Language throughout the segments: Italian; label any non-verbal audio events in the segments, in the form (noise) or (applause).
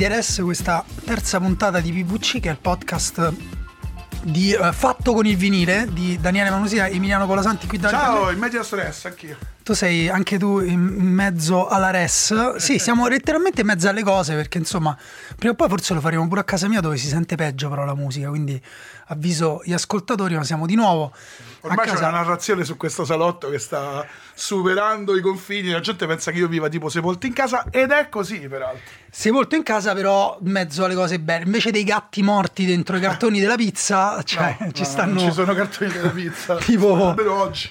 Mediares, questa terza puntata di PVC che è il podcast di uh, Fatto con il vinile di Daniele Manusina e Emiliano Colasanti qui da Ciao, in media stress anch'io. Tu sei anche tu in mezzo alla res. Sì, siamo letteralmente in mezzo alle cose perché insomma, prima o poi forse lo faremo pure a casa mia dove si sente peggio però la musica, quindi avviso gli ascoltatori, ma siamo di nuovo Ormai a c'è una narrazione su questo salotto che sta superando i confini, la gente pensa che io viva tipo sepolto in casa ed è così peraltro. Sei molto in casa, però in mezzo alle cose belle. Invece dei gatti morti dentro i cartoni della pizza, (laughs) cioè No, ci no, stanno ci sono cartoni della pizza. (laughs) tipo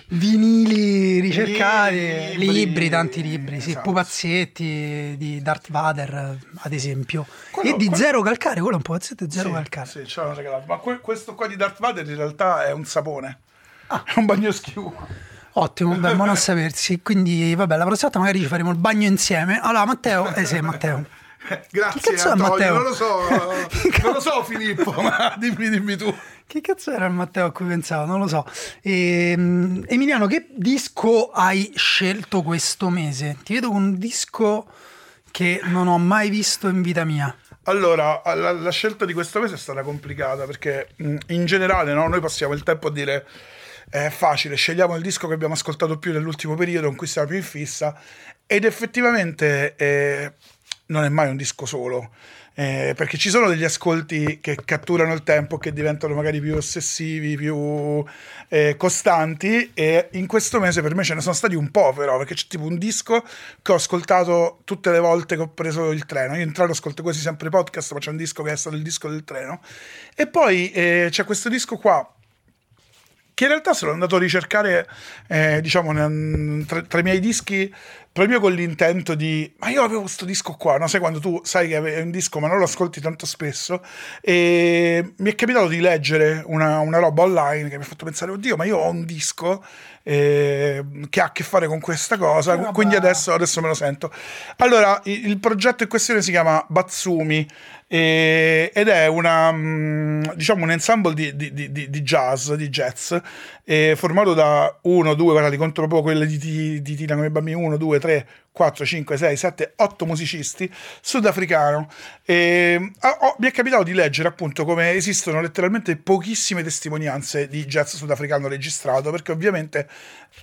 vinili ricercati, Libri, libri, tanti libri, sì, esatto. pupazzetti di Darth Vader, ad esempio. Quello- e di quello- Zero Calcare, quello è un pupazzetto di Zero Sì, Calcare. Sì, ce l'hanno regalato. Ma que- questo qua di Darth Vader in realtà è un sapone. Ah. È un bagno schiuma. Ottimo, beh, buono a (laughs) sapersi. Quindi, vabbè, la prossima volta magari ci faremo il bagno insieme. Allora, Matteo, eh sì, Matteo. (laughs) Grazie Che cazzo Antonio, Matteo? non lo so, (laughs) non lo so Filippo, ma dimmi, dimmi tu. Che cazzo era il Matteo a cui pensavo? Non lo so. Ehm, Emiliano, che disco hai scelto questo mese? Ti vedo con un disco che non ho mai visto in vita mia. Allora, la, la scelta di questo mese è stata complicata perché mh, in generale no, noi passiamo il tempo a dire è facile, scegliamo il disco che abbiamo ascoltato più nell'ultimo periodo, in cui siamo più in fissa ed effettivamente eh, non è mai un disco solo. Eh, perché ci sono degli ascolti che catturano il tempo, che diventano magari più ossessivi, più eh, costanti. E in questo mese per me ce ne sono stati un po', però, perché c'è tipo un disco che ho ascoltato tutte le volte che ho preso il treno. Io in treno ascolto quasi sempre podcast, ma c'è un disco che è stato il disco del treno. E poi eh, c'è questo disco qua che in realtà sono andato a ricercare, eh, diciamo, tra, tra i miei dischi, proprio con l'intento di, ma io avevo questo disco qua, no? Sai quando tu sai che è un disco ma non lo ascolti tanto spesso, e mi è capitato di leggere una, una roba online che mi ha fatto pensare, oddio, ma io ho un disco eh, che ha a che fare con questa cosa, roba- quindi adesso, adesso me lo sento. Allora, il, il progetto in questione si chiama Batsumi, e- ed è una, mm, diciamo un ensemble di, di- di- di- jazz, di jazz, eh, formato da uno, due, guardate, conto proprio quelle di, di, di Tina come bambini, uno, due, tre, 4, 5, 6, 7, 8 musicisti sudafricano. E, ah, oh, mi è capitato di leggere appunto come esistono letteralmente pochissime testimonianze di jazz sudafricano registrato, perché ovviamente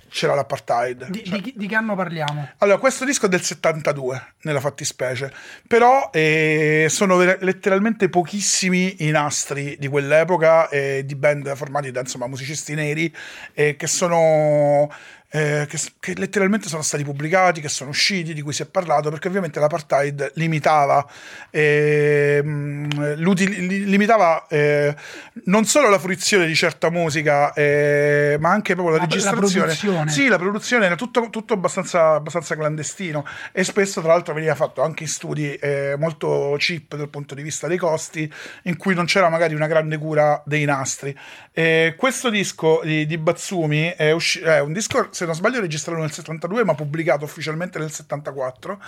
c'era l'apartheid. Di, Cioè- di- di che anno parliamo? allora, questo disco è del 72 nella fattispecie, però eh, sono ver- letteralmente pochissimi i nastri di quell'epoca eh, di band formati da insomma musicisti neri eh, che sono. Eh, che, che letteralmente sono stati pubblicati, che sono usciti, di cui si è parlato, perché ovviamente l'apartheid limitava, li- limitava eh, non solo la fruizione di certa musica, eh, ma anche proprio la, La- la registrazione. produzione. Sì, la produzione era tutto, tutto abbastanza, abbastanza clandestino e spesso tra l'altro veniva fatto anche in studi eh, molto cheap dal punto di vista dei costi in cui non c'era magari una grande cura dei nastri. Eh, questo disco di, di Batsumi è, usci- è un disco, se non sbaglio, registrato nel 72 ma pubblicato ufficialmente nel 74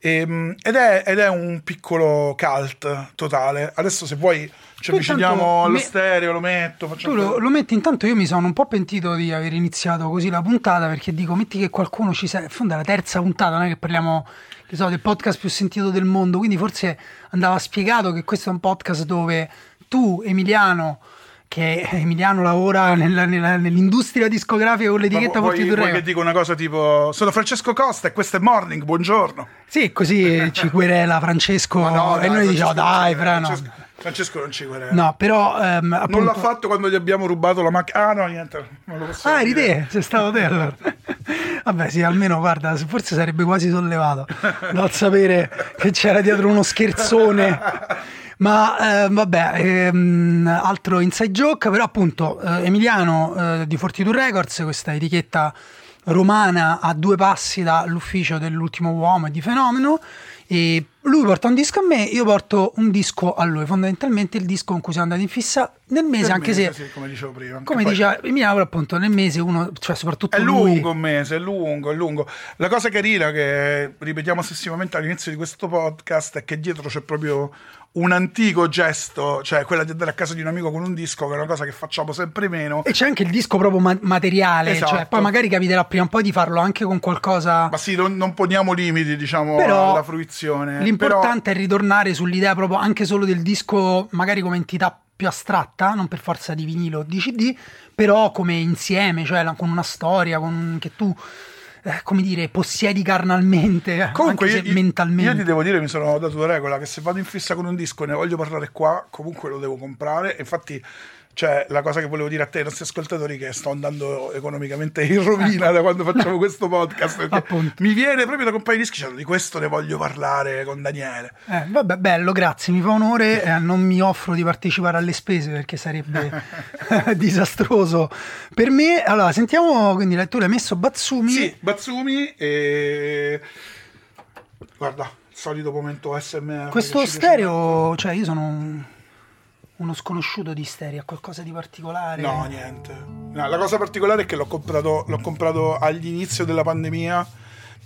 Ehm, ed, è, ed è un piccolo cult totale. Adesso se vuoi ci avviciniamo allo me- stereo, lo metto, Tu lo, lo metti intanto io mi sono un po' pentito di aver iniziato così la puntata perché dico metti che qualcuno ci sa in fondo è la terza puntata non è che parliamo che so, del podcast più sentito del mondo quindi forse andava spiegato che questo è un podcast dove tu Emiliano che Emiliano lavora nella- nella- nell'industria discografica con l'etichetta vuoi, Forti vuoi Records. che dica una cosa tipo sono Francesco Costa e questo è Morning, buongiorno. Sì, così (laughs) ci querela Francesco Ma e noi diciamo dai, Fra, no. Francesco, non ci querela. No, però ehm, appunto... Non l'ha fatto quando gli abbiamo rubato la macchina. Ah, no, niente. Non lo Ah, eri te? Sei stato te allora. (laughs) Vabbè, sì, almeno guarda, forse sarebbe quasi sollevato dal sapere che c'era dietro uno scherzone. (laughs) Ma eh, vabbè, ehm, altro inside joke, però appunto eh, Emiliano eh, di Fortitude Records, questa etichetta romana a due passi dall'ufficio dell'ultimo uomo e di Fenomeno, e lui porta un disco a me, io porto un disco a lui, fondamentalmente il disco con cui siamo andati in fissa nel mese, Per anche mese, se... sì, come dicevo prima. Come poi diceva Emiliano, appunto, nel mese uno, cioè soprattutto È lui, lungo un mese, è lungo, è lungo. La cosa carina che ripetiamo ossessivamente all'inizio di questo podcast è che dietro c'è proprio un antico gesto, cioè quella di andare a casa di un amico con un disco, che è una cosa che facciamo sempre meno. E c'è anche il disco proprio ma- materiale, Esatto. cioè poi magari capiterà prima o poi di farlo anche con qualcosa. Ma sì, non, non poniamo limiti, diciamo, Però alla fruizione. l'importante l'importante però... è ritornare sull'idea proprio anche solo del disco, magari come entità più astratta, non per forza di vinilo o di CD, però come insieme, cioè con una storia, con, che tu eh, come dire, possiedi carnalmente, Comunque anche io, mentalmente. Io ti devo dire, mi sono dato la regola che se vado in fissa con un disco e ne voglio parlare qua, comunque lo devo comprare. Infatti cioè, la cosa che volevo dire a te, ai nostri ascoltatori, che sto andando economicamente in rovina da quando facciamo (laughs) questo podcast. mi viene proprio da comprare i dischi, cioè, di questo ne voglio parlare con Daniele. Eh, vabbè, bello, grazie, mi fa onore. Eh, non mi offro di partecipare alle spese perché sarebbe (laughs) (laughs) disastroso per me. Allora, sentiamo, quindi tu l'hai messo Batsumi. Sì, Batsumi e... Guarda, solito momento SMR. Questo stereo, cioè io sono uno sconosciuto di Stereo, qualcosa di particolare? No, niente. No, la cosa particolare è che l'ho comprato, l'ho comprato all'inizio della pandemia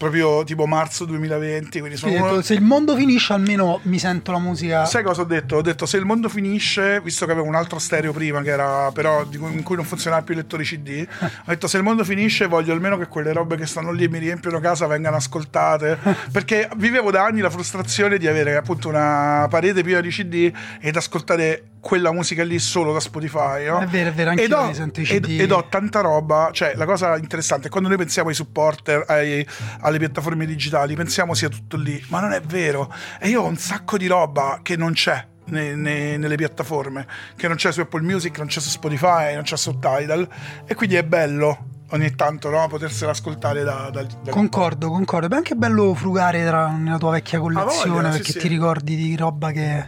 proprio tipo marzo 2020. Quindi sono detto, uno... Se il mondo finisce, almeno mi sento la musica. Sai cosa ho detto? Ho detto se il mondo finisce, visto che avevo un altro stereo prima, che era però in cui non funzionava più il lettore CD, ho detto se il mondo finisce, voglio almeno che quelle robe che stanno lì e mi riempiono casa vengano ascoltate. (laughs) perché vivevo da anni la frustrazione di avere appunto una parete piena di CD ed ascoltare quella musica lì solo da Spotify. No? È vero, è vero, anche io mi sento i CD. Ed, ed, ho tanta roba, cioè la cosa interessante è quando noi pensiamo ai supporter, ai, alle piattaforme digitali, pensiamo sia tutto lì, ma non è vero. E io ho un sacco di roba che non c'è. Ne, ne, nelle piattaforme che non c'è su Apple Music, non c'è su Spotify, non c'è su Tidal e quindi è bello ogni tanto no? potersela ascoltare da, da, da... concordo concordo è anche bello frugare tra, nella tua vecchia collezione voglia, perché sì, ti sì. ricordi di roba che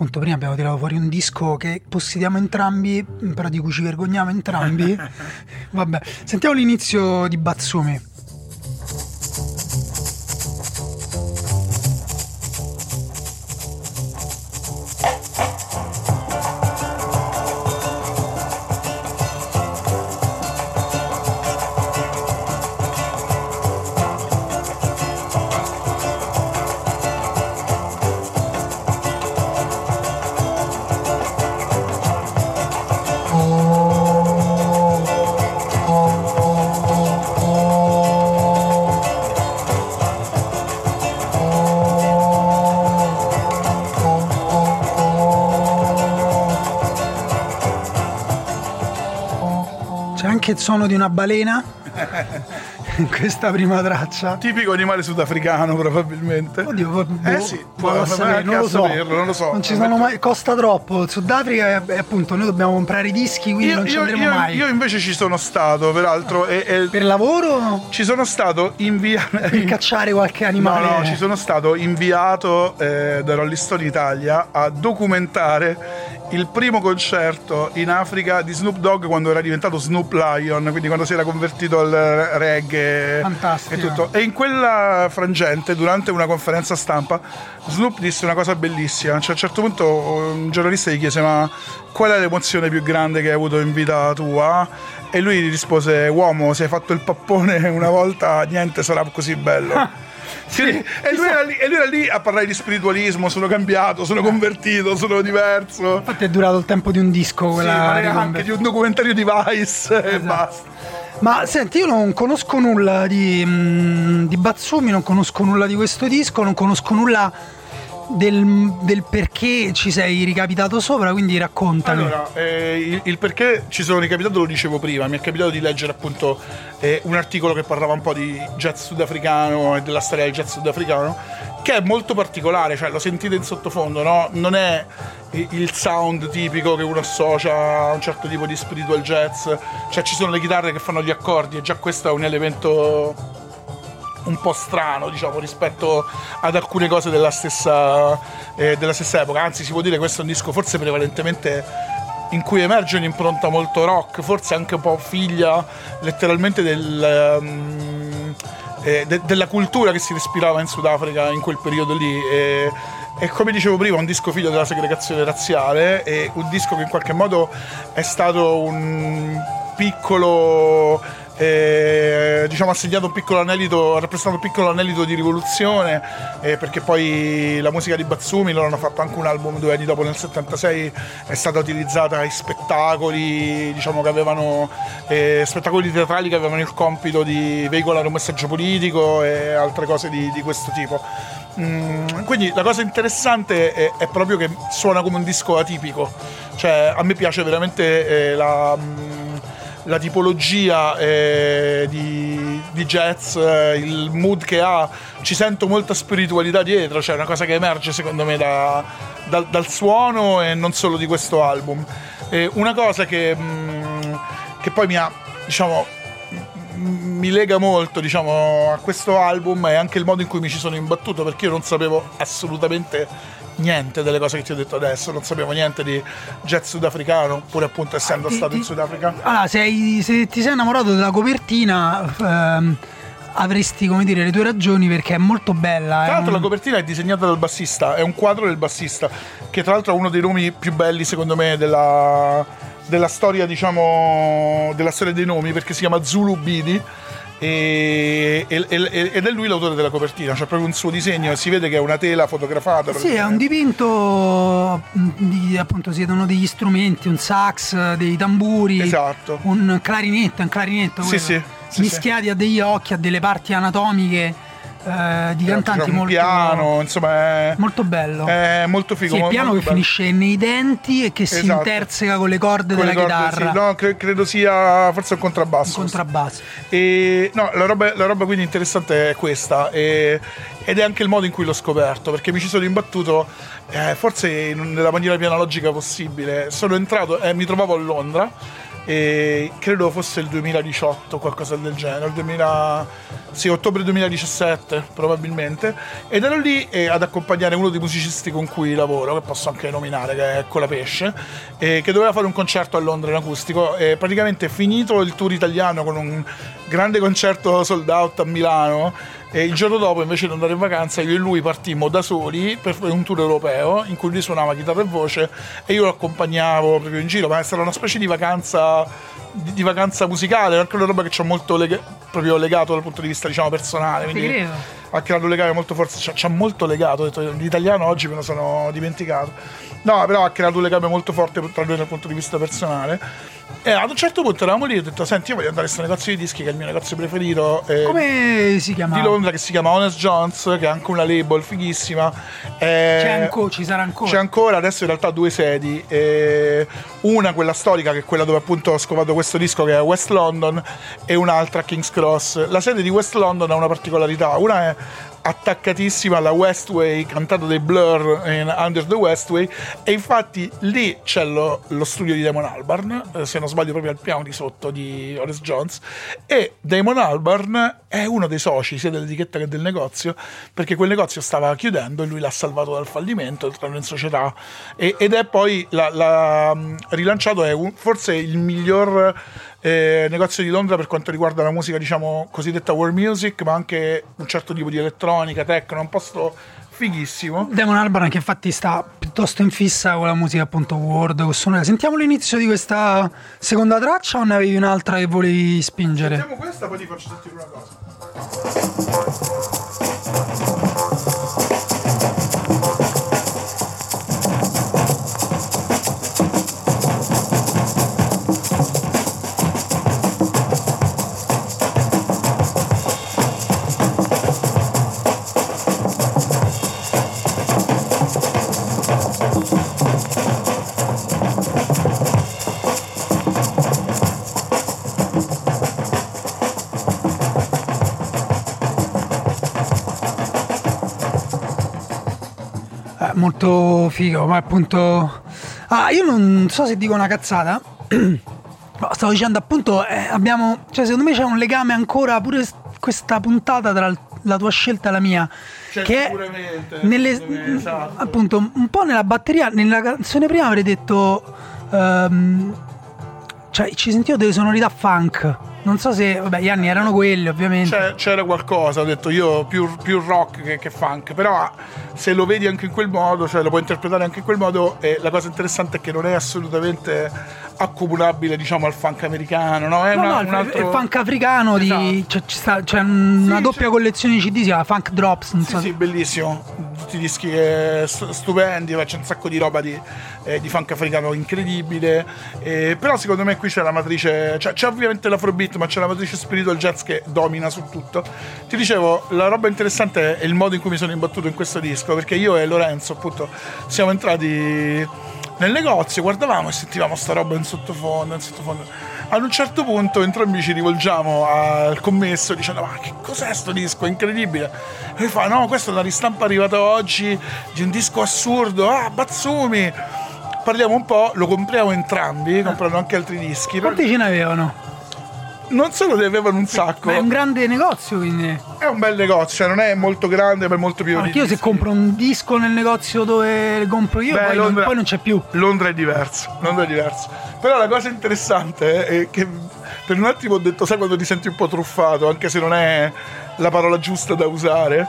appunto prima abbiamo tirato fuori un disco che possediamo entrambi, però di cui ci vergogniamo entrambi. (laughs) Vabbè, sentiamo l'inizio di Batsumi. Suono di una balena in questa prima traccia. Tipico animale sudafricano, probabilmente. Oddio, boh, eh sì, può sapere, non, lo so. Saperlo, non lo so. Non ci sono mai, costa troppo. Il Sudafrica e appunto noi dobbiamo comprare i dischi, quindi io, non ci io, andremo io, mai. Io invece ci sono stato, peraltro. E, e per lavoro? Ci sono stato inviato. Per cacciare qualche animale? No, no, ci sono stato inviato eh, da Rolling Stone Italia a documentare il primo concerto in Africa di Snoop Dogg quando era diventato Snoop Lion, quindi quando si era convertito al reggae Fantastico. e tutto. E in quella frangente, durante una conferenza stampa, Snoop disse una cosa bellissima. Cioè, a un certo punto un giornalista gli chiese: Ma qual è l'emozione più grande che hai avuto in vita tua? E lui gli rispose: Uomo, se hai fatto il pappone una volta, niente sarà così bello. (laughs) Sì, e, lui lì, e, lui era lì, a parlare di spiritualismo, sono cambiato, sono convertito, sono diverso. Infatti è durato il tempo di un disco quella sì, anche di un documentario di Vice esatto. e basta. Ma senti, io non conosco nulla di, mm, di Batsumi, non conosco nulla di questo disco, non conosco nulla del, del, perché ci sei ricapitato sopra, quindi raccontami. Allora, eh, il, il, perché ci sono ricapitato lo dicevo prima, mi è capitato di leggere appunto eh, un articolo che parlava un po' di jazz sudafricano e della storia del jazz sudafricano, che è molto particolare, cioè lo sentite in sottofondo, no? Non è il sound tipico che uno associa a un certo tipo di spiritual jazz, cioè ci sono le chitarre che fanno gli accordi e già questo è un elemento un po' strano, diciamo, rispetto ad alcune cose della stessa, eh, della stessa epoca. Anzi, si può dire che questo è un disco forse prevalentemente in cui emerge un'impronta molto rock, forse anche un po' figlia letteralmente del, um, eh, de- della cultura che si respirava in Sudafrica in quel periodo lì. E, e come dicevo prima, un disco figlio della segregazione razziale e un disco che in qualche modo è stato un piccolo eh, diciamo, ha segnato un piccolo anelito, ha rappresentato un piccolo anelito di rivoluzione, eh, perché poi la musica di Bazzumi, loro hanno fatto anche un album due anni dopo, nel 76, è stata utilizzata in spettacoli, diciamo che avevano eh, spettacoli teatrali che avevano il compito di veicolare un messaggio politico e altre cose di, di questo tipo. Mm, quindi la cosa interessante è, è, proprio che suona come un disco atipico, cioè a me piace veramente eh, la... La tipologia eh, di, di, jazz, eh, il mood che ha, ci sento molta spiritualità dietro, cioè una cosa che emerge secondo me da, da, dal suono e non solo di questo album. Eh, una cosa che, mm, che poi mi ha, diciamo, mi lega molto diciamo, a questo album è anche il modo in cui mi ci sono imbattuto perché io non sapevo assolutamente niente delle cose che ti ho detto adesso, non sapevo niente di jazz sudafricano, pur appunto essendo ah, stato ti, in Sudafrica. Allora, se, hai, se, ti sei innamorato della copertina... Ehm, avresti come dire le tue ragioni perché è molto bella. Tra l'altro, un... la copertina è disegnata dal bassista, è un quadro del bassista, che tra l'altro è uno dei nomi più belli, secondo me, della, della storia, diciamo, della storia dei nomi, perché si chiama Zulu Bidi e, e, ed è lui l'autore della copertina, c'è proprio un suo disegno e si vede che è una tela fotografata. Sì, è un dipinto, di, appunto si vedono degli strumenti, un sax, dei tamburi, esatto. un clarinetto, un clarinetto sì, sì, sì, mischiati a degli occhi, a delle parti anatomiche eh, di cantanti molto piano, insomma, è, molto bello. È molto figo. Sì, il piano che bello. finisce nei denti e che esatto. si interseca con le corde con della le corde, chitarra. Sì. No, cre- credo sia forse un contrabbasso. Un contrabbasso. E, no, la roba, la roba, quindi interessante è questa. E, ed è anche il modo in cui l'ho scoperto, perché mi ci sono imbattuto eh, forse nella maniera più analogica possibile. Sono entrato e eh, mi trovavo a Londra e credo fosse il 2018, qualcosa del genere, il 2000, sì, ottobre 2017 probabilmente, ed ero lì eh, ad accompagnare uno dei musicisti con cui lavoro, che posso anche nominare, che è Colapesce, eh, che doveva fare un concerto a Londra in acustico e praticamente finito il tour italiano con un grande concerto sold out a Milano, e il giorno dopo, invece di andare in vacanza, io e lui partimmo da soli per un tour europeo in cui lui suonava chitarra e voce e io lo accompagnavo proprio in giro. Ma è stata una specie di vacanza, di, di vacanza musicale, anche una roba che ci ha molto lega- proprio legato dal punto di vista diciamo, personale. Quindi ha creato un legame molto forte, ci ha, molto legato. Detto, l'italiano oggi me lo sono dimenticato. No, però ha creato un legame molto forte tra noi dal punto di vista personale e ad un certo punto eravamo lì e ho detto: Senti, io voglio andare a questo negozio di dischi, che è il mio negozio preferito. Eh, Come si chiama? Di Londra, che si chiama Honest Jones, che è anche una label fighissima. Eh, c'è ancora, ci sarà ancora. C'è ancora, adesso in realtà due sedi. Eh, una, quella storica, che è quella dove appunto ho scovato questo disco, che è West London, e un'altra King's Cross. La sede di West London ha una particolarità. Una è attaccatissima alla Westway, cantato dai Blur in Under the Westway, e infatti lì c'è lo, lo studio di Damon Albarn, eh, se non sbaglio proprio al piano di sotto di Horace Jones, e Damon Albarn è uno dei soci sia dell'etichetta che del negozio, perché quel negozio stava chiudendo e lui l'ha salvato dal fallimento, entrando in società, e, ed è poi la, la, rilanciato, è un, forse il miglior eh, negozio di Londra per quanto riguarda la musica, diciamo, cosiddetta world music, ma anche un certo tipo di elettronica, techno, un posto fighissimo. Damon Albarn che infatti sta piuttosto in fissa con la musica appunto world, Sentiamo l'inizio di questa seconda traccia o ne avevi un'altra che volevi spingere? Sentiamo questa, poi ti faccio sentire una cosa. Molto figo, ma appunto... Ah, io non so se dico una cazzata. (clears throat) Stavo dicendo appunto, eh, abbiamo... Cioè secondo me c'è un legame ancora pure questa puntata tra la tua scelta e la mia. Cioè, che sicuramente, nelle, esatto. appunto un po' nella batteria, nella canzone prima avrei detto... Um, cioè ci sentivo delle sonorità funk non so se, vabbè, gli anni erano quelli, ovviamente. C'è, c'era qualcosa, ho detto io più, più rock che, che, funk, però se lo vedi anche in quel modo, cioè lo puoi interpretare anche in quel modo, e la cosa interessante è che non è assolutamente accomunabile diciamo al funk americano, no? È, No, una- no, un il, altro... il funk africano di, Esatto. c'è, ci sta- c'è una Sì, doppia c'è- collezione di CD si chiama Funk Drops Sì, so sì, bellissimo. Tutti i dischi eh, st- stupendi, c'è un sacco di roba di, eh, di funk africano incredibile. eh, però secondo me qui c'è la matrice, cioè, c'è ovviamente l'afrobeat, ma c'è la matrice spiritual jazz che domina su tutto. Ti dicevo, la roba interessante è il modo in cui mi sono imbattuto in questo disco, perché io e Lorenzo, appunto, siamo entrati nel negozio, guardavamo e sentivamo sta roba in sottofondo, in sottofondo. Ad un certo punto entrambi ci rivolgiamo al commesso dicendo ma che cos'è sto disco, è incredibile. E lui fa no, questa è una ristampa arrivata oggi di un disco assurdo, ah Bazzumi. Parliamo un po', lo compriamo entrambi, comprando anche altri dischi. quanti ce n'avevano? Non solo ne avevano un sacco, Ma è un grande negozio quindi è un bel negozio, cioè non è molto grande ma è molto più Anche io se compro un disco nel negozio dove compro io Beh, poi, non, Londra- poi non c'è più Londra è diverso, Londra è diverso. Però la cosa interessante è che per un attimo ho detto, sai quando ti senti un po' truffato, anche se non è la parola giusta da usare.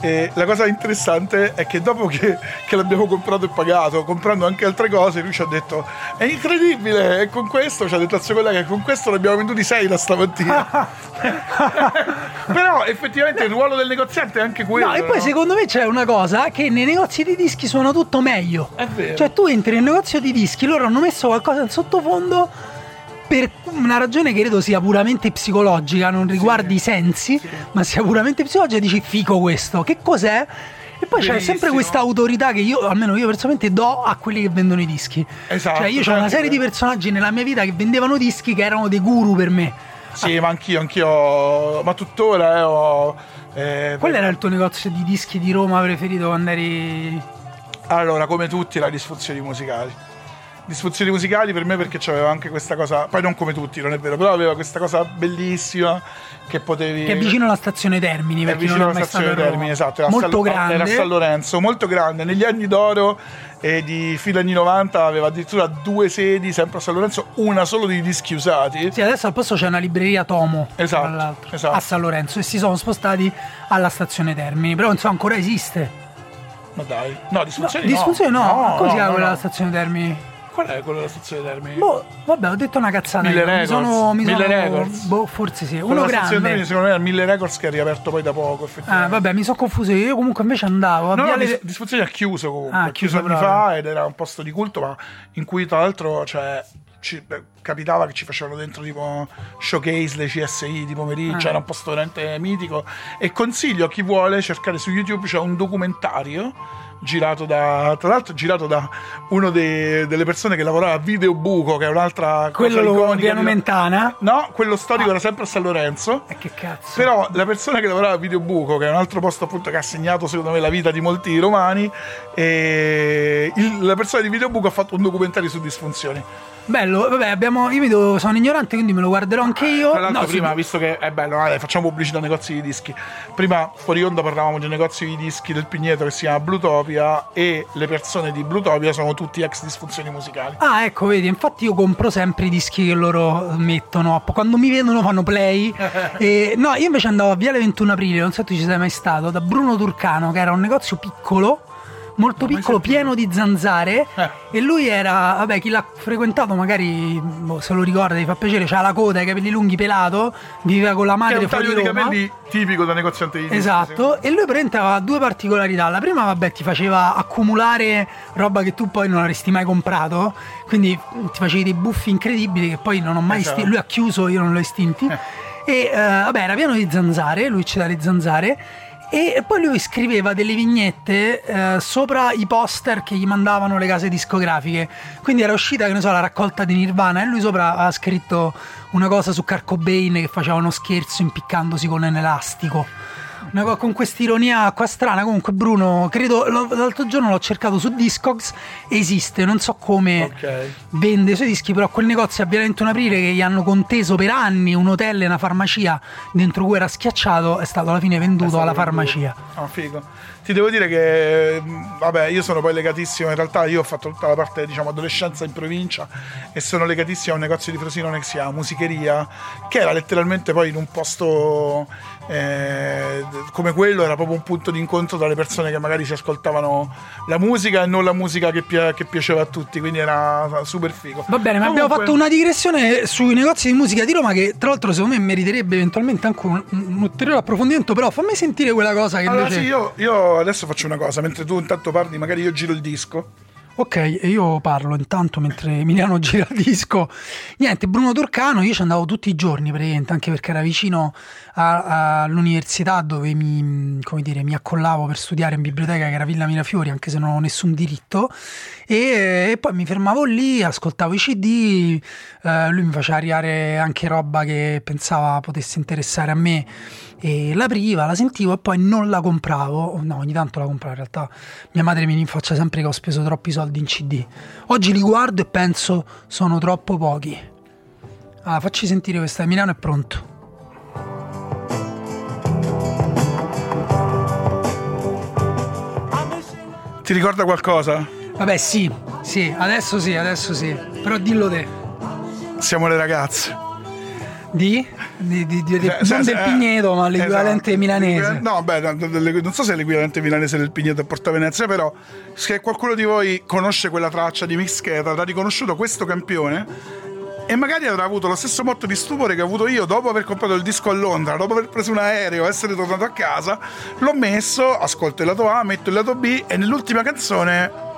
E la cosa interessante è che dopo che, che l'abbiamo comprato e pagato, comprando anche altre cose, lui ci ha detto: È incredibile! E con questo ci ha detto al suo collega: Con questo ne abbiamo venduti sei da stamattina. (laughs) Però effettivamente il ruolo del negoziante è anche quello. No, e poi no? secondo me c'è una cosa che nei negozi di dischi suona tutto meglio. È vero. Cioè tu entri nel negozio di dischi, loro hanno messo qualcosa in sottofondo per una ragione che credo sia puramente psicologica, non riguardi i sensi, ma sia puramente psicologica, dici fico questo, che cos'è? E poi c'è Bellissimo. sempre questa autorità che io, almeno io personalmente, do a quelli che vendono i dischi. Esatto, Cioè io ho certo. una serie di personaggi nella mia vita che vendevano dischi che erano dei guru per me. Sì, ma anch'io, anch'io, ma tuttora eh, ho. eh, Qual era il tuo negozio di dischi di Roma preferito quando eri... Allora, come tutti, la disfunzioni musicali. Disfunzioni musicali per me perché c'aveva anche questa cosa, poi non come tutti, non è vero, però aveva questa cosa bellissima che potevi... Che è vicino alla stazione Termini, È per chi vicino alla stazione. Termini, esatto, era Molto San- grande. Era San Lorenzo, molto grande. Negli anni d'oro e di fine anni 90 aveva addirittura due sedi, sempre a San Lorenzo, una solo di dischi usati. Sì, adesso al posto c'è una libreria Tomo, Esatto, esatto. a San Lorenzo e si sono spostati alla stazione Termini, però insomma ancora esiste. Ma dai, no, No, disfunzioni disfunzione no, no. come si chiama no, no. alla stazione Termini? Qual è quello della stazione Termini? Boh, vabbè, ho detto una cazzata. Mille mi Records. sono, mi Mille sono- Records. Boh, forse sì. Quello Uno stazione Termini grande. secondo me è il Mille Records che è riaperto poi da poco, Ah, vabbè, mi sono confuso. Io comunque invece andavo a No, Viale- Dis- Disfunzioni ha chiuso comunque, Ah, ha chiuso anni proprio. fa ed era un posto di culto, ma in cui tra l'altro cioè, ci- beh, capitava che ci facevano dentro tipo showcase le CSI di pomeriggio, Ah. era un posto veramente mitico e consiglio a chi vuole cercare su YouTube c'è un documentario girato da tra l'altro girato da dei- delle persone che lavorava a Video Buco che è un'altra quello cosa iconica di- Mentana. no quello storico era sempre a San Lorenzo E che cazzo? però la persona che lavorava a Videobuco, che è un altro posto appunto che ha segnato secondo me la vita di molti romani, e il- la persona di Videobuco ha fatto un documentario su disfunzioni. Bello, vabbè, abbiamo. Io mi devo- sono ignorante, quindi me lo guarderò anche io. Tra l'altro No, prima, sì, visto che è bello, dai, facciamo pubblicità a negozi di dischi. Prima fuori onda parlavamo di un negozio di dischi del Pigneto che si chiama Blutopia e le persone di Blutopia sono tutti ex disfunzioni musicali. Ah, ecco, vedi, infatti io compro sempre i dischi che loro mettono. Quando mi vedono fanno play. (laughs) e, no, io invece andavo a Viale 21 Aprile, non so se tu ci sei mai stato, da Bruno Turcano, che era un negozio piccolo. Molto piccolo, pieno di zanzare. Eh. E lui era, vabbè, chi l'ha frequentato magari boh, se lo ricorda, gli fa piacere. C'ha la coda, i capelli lunghi, pelato. Viveva con la Che è madre un fuori di Roma. capelli tipico da negoziante di dischi. Esatto, e lui praticamente aveva due particolarità. La prima, vabbè, ti faceva accumulare roba che tu poi non avresti mai comprato, quindi ti facevi dei buffi incredibili che poi non ho mai Esatto. estinto. Lui ha chiuso, io non l'ho estinti. E eh, vabbè, era pieno di zanzare, lui ci dà le zanzare. E poi lui scriveva delle vignette eh, sopra i poster che gli mandavano le case discografiche. Quindi era uscita, che ne so, la raccolta di Nirvana e lui sopra ha scritto una cosa su Kurt Cobain che faceva uno scherzo impiccandosi con un elastico. Una co- con quest'ironia qua strana. Comunque, Bruno, credo l'altro giorno l'ho cercato su Discogs. Esiste, non so come Ok. vende i suoi dischi, però quel negozio a Via 21 Aprile che gli hanno conteso per anni un hotel e una farmacia dentro cui era schiacciato è stato alla fine venduto alla farmacia. Ah, figo. Ti devo dire che, mh, vabbè, io sono poi legatissimo, in realtà io ho fatto tutta la parte, diciamo, adolescenza in provincia e sono legatissimo a un negozio di Frosinone che si chiama Musicheria, che era letteralmente poi in un posto eh, come quello era proprio un punto di incontro tra le persone che magari si ascoltavano la musica e non la musica che, pi- che piaceva a tutti, quindi era super figo. Va bene, ma Comunque- abbiamo fatto una digressione sui negozi di musica di Roma che tra l'altro secondo me meriterebbe eventualmente anche un, un ulteriore approfondimento, però fammi sentire quella cosa che Allora invece... sì, io, io adesso faccio una cosa, mentre tu intanto parli, magari io giro il disco. Ok, io parlo intanto mentre Emiliano (laughs) gira il disco. Niente, Bruno Turcano, io ci andavo tutti i giorni praticamente, anche perché era vicino a- all'università dove mi, dire, mi accollavo per studiare in biblioteca che era Villa Mirafiori, anche se non ho nessun diritto. E, e poi mi fermavo lì, ascoltavo i CD, eh, lui mi faceva arrivare anche roba che pensava potesse interessare a me e l'apriva, la sentivo e poi non la compravo. No, ogni tanto la compravo. In realtà mia madre mi rinfaccia sempre che ho speso troppi soldi in CD. Oggi li guardo e penso sono troppo pochi. Ah, facci sentire questa. Emiliano è pronto. Ti ricorda qualcosa? Vabbè, sì, sì, adesso sì, adesso sì. Però dillo te. Siamo le ragazze. Di? Di, di, di- Cioè, non se- del eh, Pigneto, ma l'equivalente esatto. milanese. No, beh, non so se è l'equivalente milanese del Pigneto a Porta Venezia, però se qualcuno di voi conosce quella traccia di Mixcheta, avrà riconosciuto questo campione e magari avrà avuto lo stesso motto di stupore che ho avuto io dopo aver comprato il disco a Londra, dopo aver preso un aereo, essere tornato a casa, l'ho messo, ascolto il lato A, metto il lato B e nell'ultima canzone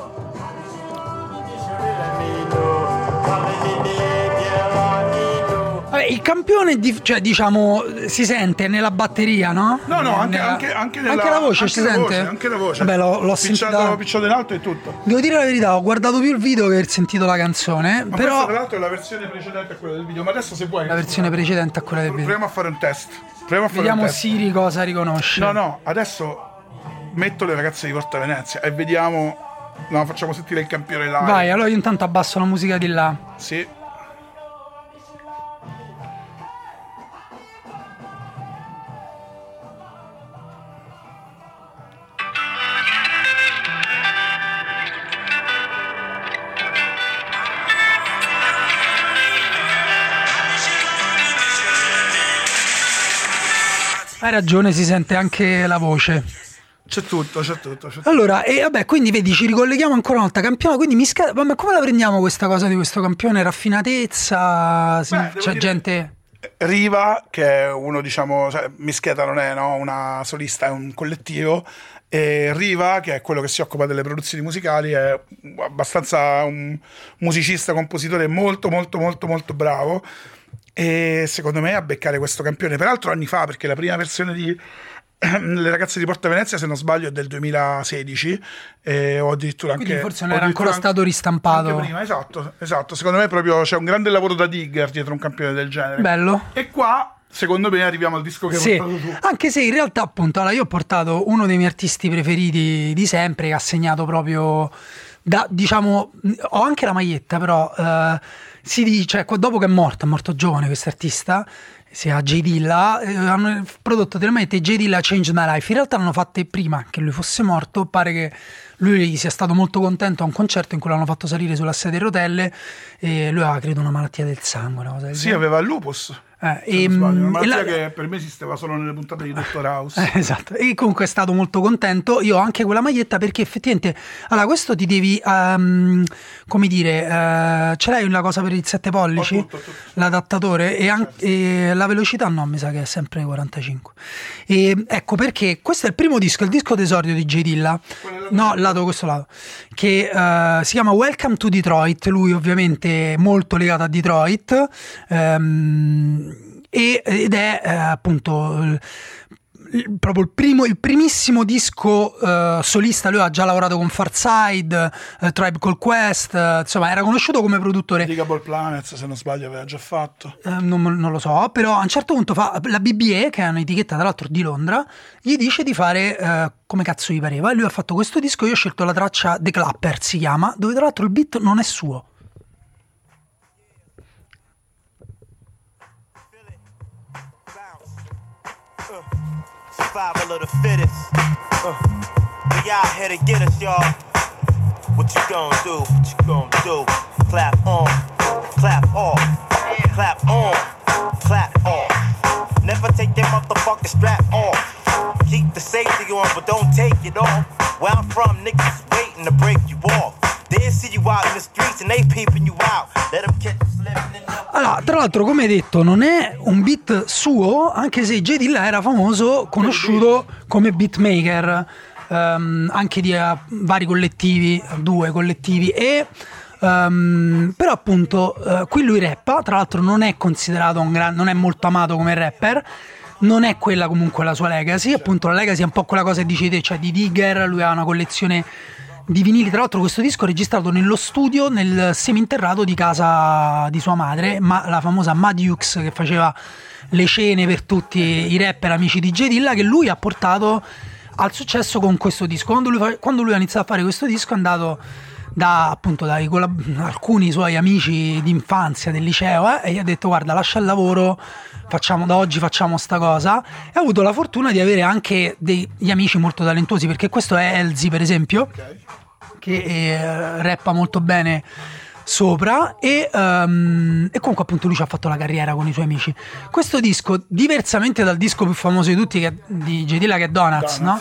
Vabbè, il campione, di- cioè, diciamo, si sente nella batteria, no? No, no, anche, Nella- anche, anche, nella- anche la voce si la sente? voce, anche la voce. Vabbè, l'ho, l'ho sentita. picciato in alto e tutto. Devo dire la verità, ho guardato più il video che sentito la canzone, Ma però questa tra l'altro è la versione precedente a quella del video, ma adesso se puoi... la versione precedente a quella del video. Proviamo a fare un test. Proviamo a fare Vediamo un test. Siri cosa riconosce. No, no, adesso metto le ragazze di Porta Venezia e vediamo... No, facciamo sentire il campione live. Vai, allora io intanto abbasso la musica di là. Sì. Hai ragione, si sente anche la voce. C'è tutto, c'è tutto. C'è tutto. Allora, e vabbè, quindi vedi, ci ricolleghiamo ancora una volta. Campione, quindi mi sca- ma come la prendiamo questa cosa di questo campione? Raffinatezza? Sì, Beh, c'è gente. Riva, che è uno, diciamo, cioè, Mischeta non è no, una solista, è un collettivo. E Riva, che è quello che si occupa delle produzioni musicali, è abbastanza un musicista, compositore molto, molto, molto, molto bravo. E secondo me a beccare questo campione, peraltro anni fa, perché la prima versione di (clears throat) Le ragazze di Porta Venezia, se non sbaglio, è del 2016, eh, o addirittura anche. Quindi forse non era ancora stato ristampato. prima, esatto, esatto. Secondo me proprio c'è un grande lavoro da Digger dietro un campione del genere. Bello. E qua, secondo me, arriviamo al disco che Sì, hai portato tu. anche se in realtà appunto allora, io ho portato uno dei miei artisti preferiti di sempre che ha segnato proprio da diciamo ho anche la maglietta però eh, si dice qua- dopo che è morto è morto giovane questo artista si chiama J Dilla eh, hanno prodotto magliette J Dilla Changed My Life in realtà l'hanno fatte prima che lui fosse morto pare che lui sia stato molto contento a un concerto in cui l'hanno fatto salire sulla sedia a rotelle e lui aveva credo una malattia del sangue una cosa del Sì, aveva il lupus. Eh, non e, sbaglio, una malattia la- che per me esisteva solo nelle puntate di Dottor House. (laughs) eh, esatto, e comunque è stato molto contento. Io ho anche quella maglietta perché effettivamente, allora, questo ti devi, ehm, come dire, eh, ce l'hai una cosa per il 7 pollici? Ho tutto, tutto. L'adattatore e, an- e la velocità no, mi sa che è sempre 45. E ecco perché questo è il primo disco, il disco d'esordio di J Dilla. No, lato questo lato, che eh, si chiama Welcome to Detroit. Lui, ovviamente, molto legato a Detroit. ehm, e- ed è eh, appunto proprio il primo il primissimo disco eh, solista lui ha già lavorato con Farside eh, Tribe Called Quest eh, insomma era conosciuto come produttore Digable Planets, se non sbaglio, aveva già fatto. non, non lo so, però a un certo punto fa, la BBE, che è un'etichetta tra l'altro di Londra, gli dice di fare come cazzo gli pareva. E lui ha fatto questo disco, io ho scelto la traccia The Clapper, si chiama, dove tra l'altro il beat non è suo. Survival of the fittest. Uh, we out here to get us, y'all. What you gonna do? What you gonna do? Clap on, clap off, clap on, clap off. Never take your motherfucking strap off. Keep the safety on, but don't take it off. Where I'm from, niggas waiting to break you off. Allora, tra l'altro, come detto, non è un beat suo, anche se J. Dilla era famoso, conosciuto come beatmaker, ehm, anche di eh, vari collettivi, due collettivi, e ehm, però appunto eh, qui lui rappa, tra l'altro non è considerato un gran, non è molto amato come rapper. Non è quella comunque la sua legacy, appunto la legacy è un po' quella cosa che dici cioè di Digger, lui ha una collezione di vinili. Tra l'altro, questo disco è registrato nello studio nel seminterrato di casa di sua madre, ma la famosa Madiux che faceva le cene per tutti i rapper amici di J. Dilla, che lui ha portato al successo con questo disco. Quando lui, quando lui ha iniziato a fare questo disco è andato da appunto collab- alcuni suoi amici d'infanzia del liceo eh, e gli ha detto guarda lascia il lavoro facciamo da oggi facciamo sta cosa e ha avuto la fortuna di avere anche degli amici molto talentuosi perché questo è Elzi per esempio che eh, rappa molto bene sopra e, ehm, e comunque appunto lui ci ha fatto la carriera con i suoi amici questo disco diversamente dal disco più famoso di tutti che di J. Dilla che è Donuts, Donuts. no?